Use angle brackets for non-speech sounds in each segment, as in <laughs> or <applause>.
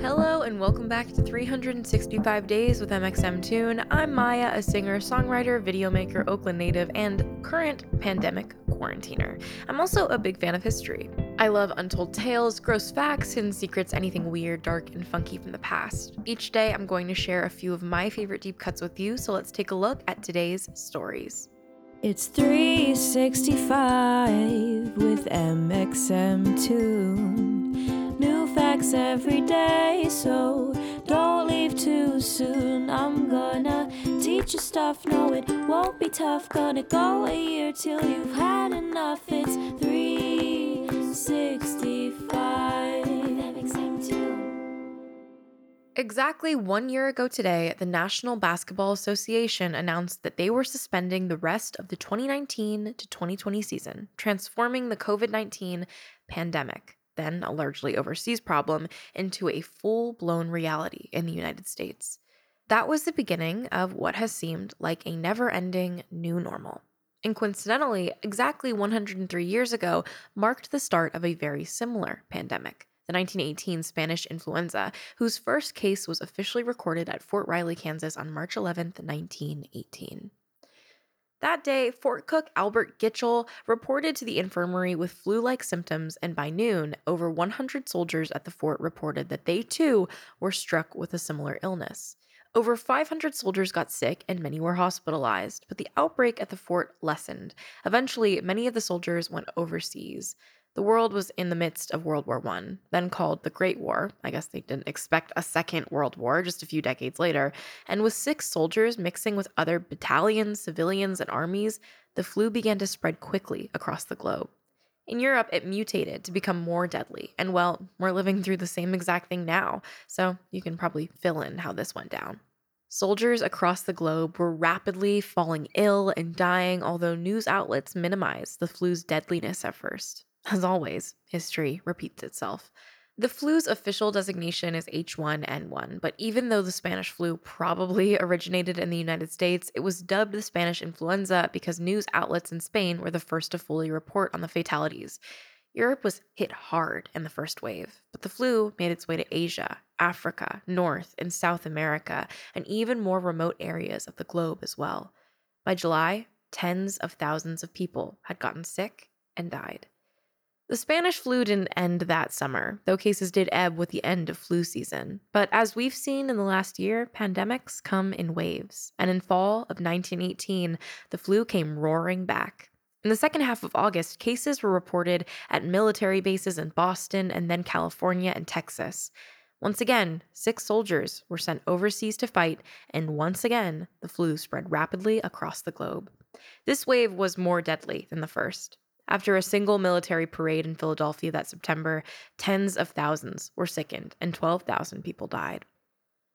Hello and welcome back to 365 Days with mxmtoon. I'm Maya, a singer, songwriter, videomaker, Oakland native, and current pandemic quarantiner. I'm also a big fan of history. I love untold tales, gross facts, hidden secrets, anything weird, dark, and funky from the past. Each day, I'm going to share a few of my favorite deep cuts with you, so let's take a look at today's stories. It's 365 with mxmtoon. New facts every day, so don't leave too soon. I'm gonna teach you stuff, no, it won't be tough. Gonna go a year till you've had enough. It's 365. Exactly one year ago today, the National Basketball Association announced that they were suspending the rest of the 2019 to 2020 season, transforming the COVID 19 pandemic then a largely overseas problem, into a full blown reality in the United States. That was the beginning of what has seemed like a never ending new normal. And coincidentally, exactly 103 years ago marked the start of a very similar pandemic, the 1918 Spanish influenza, whose first case was officially recorded at Fort Riley, Kansas on March 11, 1918. That day, Fort Cook Albert Gitchell reported to the infirmary with flu like symptoms, and by noon, over 100 soldiers at the fort reported that they too were struck with a similar illness. Over 500 soldiers got sick and many were hospitalized, but the outbreak at the fort lessened. Eventually, many of the soldiers went overseas. The world was in the midst of World War I, then called the Great War. I guess they didn't expect a second World War just a few decades later. And with six soldiers mixing with other battalions, civilians, and armies, the flu began to spread quickly across the globe. In Europe, it mutated to become more deadly. And well, we're living through the same exact thing now, so you can probably fill in how this went down. Soldiers across the globe were rapidly falling ill and dying, although news outlets minimized the flu's deadliness at first. As always, history repeats itself. The flu's official designation is H1N1, but even though the Spanish flu probably <laughs> originated in the United States, it was dubbed the Spanish influenza because news outlets in Spain were the first to fully report on the fatalities. Europe was hit hard in the first wave, but the flu made its way to Asia, Africa, North and South America, and even more remote areas of the globe as well. By July, tens of thousands of people had gotten sick and died. The Spanish flu didn't end that summer, though cases did ebb with the end of flu season. But as we've seen in the last year, pandemics come in waves. And in fall of 1918, the flu came roaring back. In the second half of August, cases were reported at military bases in Boston and then California and Texas. Once again, six soldiers were sent overseas to fight, and once again, the flu spread rapidly across the globe. This wave was more deadly than the first. After a single military parade in Philadelphia that September, tens of thousands were sickened and 12,000 people died.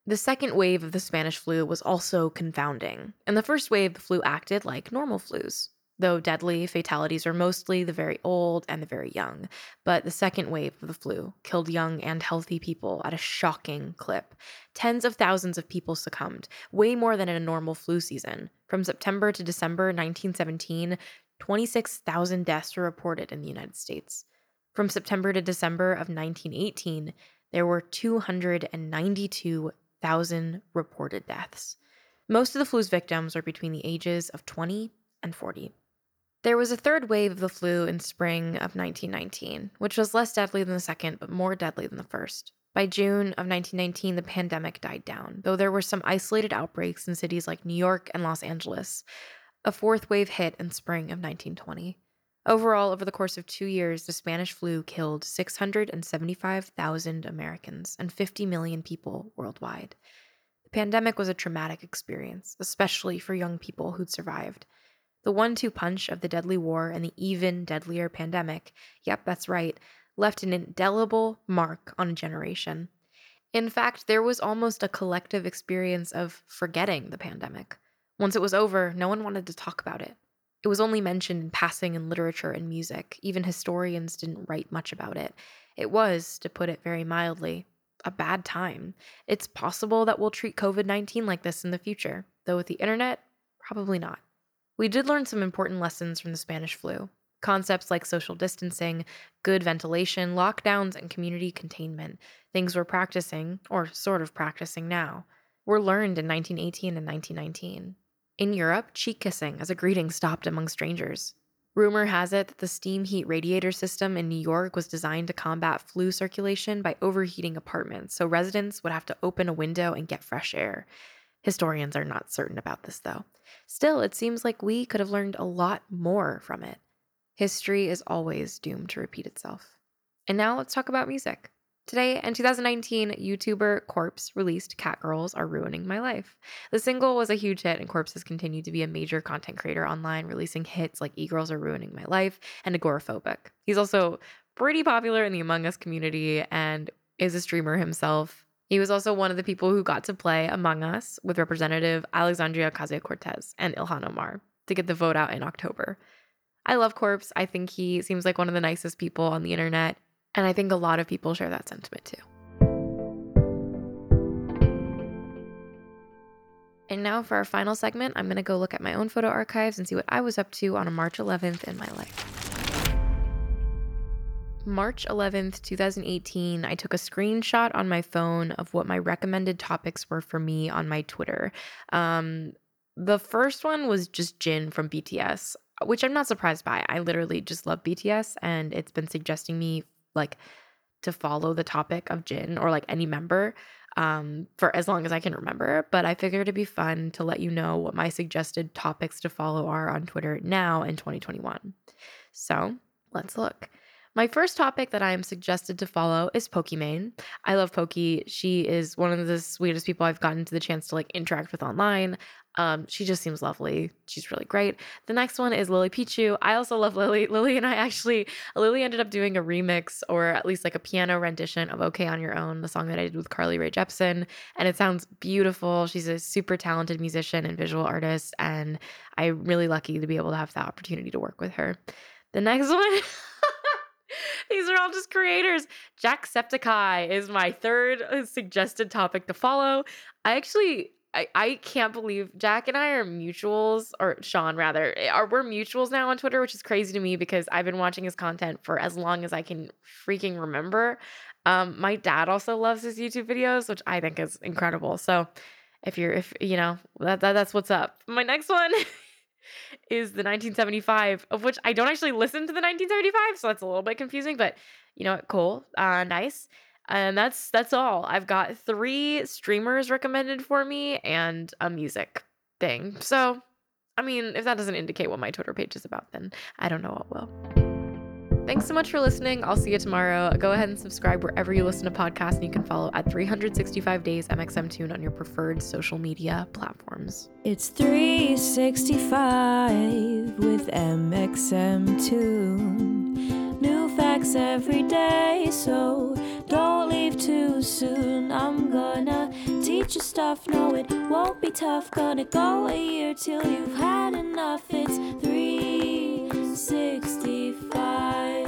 The second wave of the Spanish flu was also confounding. In the first wave, the flu acted like normal flus. Though deadly, fatalities are mostly the very old and the very young. But the second wave of the flu killed young and healthy people at a shocking clip. Tens of thousands of people succumbed, way more than in a normal flu season. From September to December 1917, 26,000 deaths were reported in the United States. From September to December of 1918, there were 292,000 reported deaths. Most of the flu's victims were between the ages of 20 and 40. There was a third wave of the flu in spring of 1919, which was less deadly than the second, but more deadly than the first. By June of 1919, the pandemic died down, though there were some isolated outbreaks in cities like New York and Los Angeles. A fourth wave hit in spring of 1920. Overall, over the course of two years, the Spanish flu killed 675,000 Americans and 50 million people worldwide. The pandemic was a traumatic experience, especially for young people who'd survived. The one two punch of the deadly war and the even deadlier pandemic yep, that's right left an indelible mark on a generation. In fact, there was almost a collective experience of forgetting the pandemic. Once it was over, no one wanted to talk about it. It was only mentioned in passing in literature and music. Even historians didn't write much about it. It was, to put it very mildly, a bad time. It's possible that we'll treat COVID 19 like this in the future, though with the internet, probably not. We did learn some important lessons from the Spanish flu. Concepts like social distancing, good ventilation, lockdowns, and community containment, things we're practicing, or sort of practicing now, were learned in 1918 and 1919. In Europe, cheek kissing as a greeting stopped among strangers. Rumor has it that the steam heat radiator system in New York was designed to combat flu circulation by overheating apartments, so residents would have to open a window and get fresh air. Historians are not certain about this, though. Still, it seems like we could have learned a lot more from it. History is always doomed to repeat itself. And now let's talk about music. Today, in 2019, YouTuber Corpse released Catgirls Are Ruining My Life. The single was a huge hit, and Corpse has continued to be a major content creator online, releasing hits like E Girls Are Ruining My Life and Agoraphobic. He's also pretty popular in the Among Us community and is a streamer himself. He was also one of the people who got to play Among Us with Representative Alexandria Ocasio Cortez and Ilhan Omar to get the vote out in October. I love Corpse. I think he seems like one of the nicest people on the internet and I think a lot of people share that sentiment too. And now for our final segment, I'm going to go look at my own photo archives and see what I was up to on a March 11th in my life. March 11th, 2018, I took a screenshot on my phone of what my recommended topics were for me on my Twitter. Um, the first one was just Jin from BTS, which I'm not surprised by. I literally just love BTS, and it's been suggesting me like to follow the topic of Jin or like any member um, for as long as I can remember. But I figured it'd be fun to let you know what my suggested topics to follow are on Twitter now in 2021. So let's look. My first topic that I am suggested to follow is Pokimane. I love Poki. She is one of the sweetest people I've gotten to the chance to like interact with online. Um, she just seems lovely. She's really great. The next one is Lily Pichu. I also love Lily. Lily and I actually, Lily ended up doing a remix or at least like a piano rendition of Okay on Your Own, the song that I did with Carly Rae Jepsen. And it sounds beautiful. She's a super talented musician and visual artist. And I'm really lucky to be able to have that opportunity to work with her. The next <laughs> one. These are all just creators. Jacksepticeye is my third uh, suggested topic to follow. I actually I, I can't believe Jack and I are mutuals, or Sean rather, eh, are we're mutuals now on Twitter, which is crazy to me because I've been watching his content for as long as I can freaking remember. Um, my dad also loves his YouTube videos, which I think is incredible. So if you're if you know that, that that's what's up. My next one <laughs> is the 1975, of which I don't actually listen to the 1975, so that's a little bit confusing, but you know, what? cool, uh, nice. And that's that's all. I've got three streamers recommended for me and a music thing. So i mean if that doesn't indicate what my twitter page is about then i don't know what will Thanks so much for listening. I'll see you tomorrow. Go ahead and subscribe wherever you listen to podcasts, and you can follow at 365 Days mxmtoon on your preferred social media platforms. It's 365 with mxmtoon. New facts every day, so don't leave too soon. I'm gonna teach you stuff, no, it won't be tough. Gonna go a year till you've had enough. It's 365. Bye.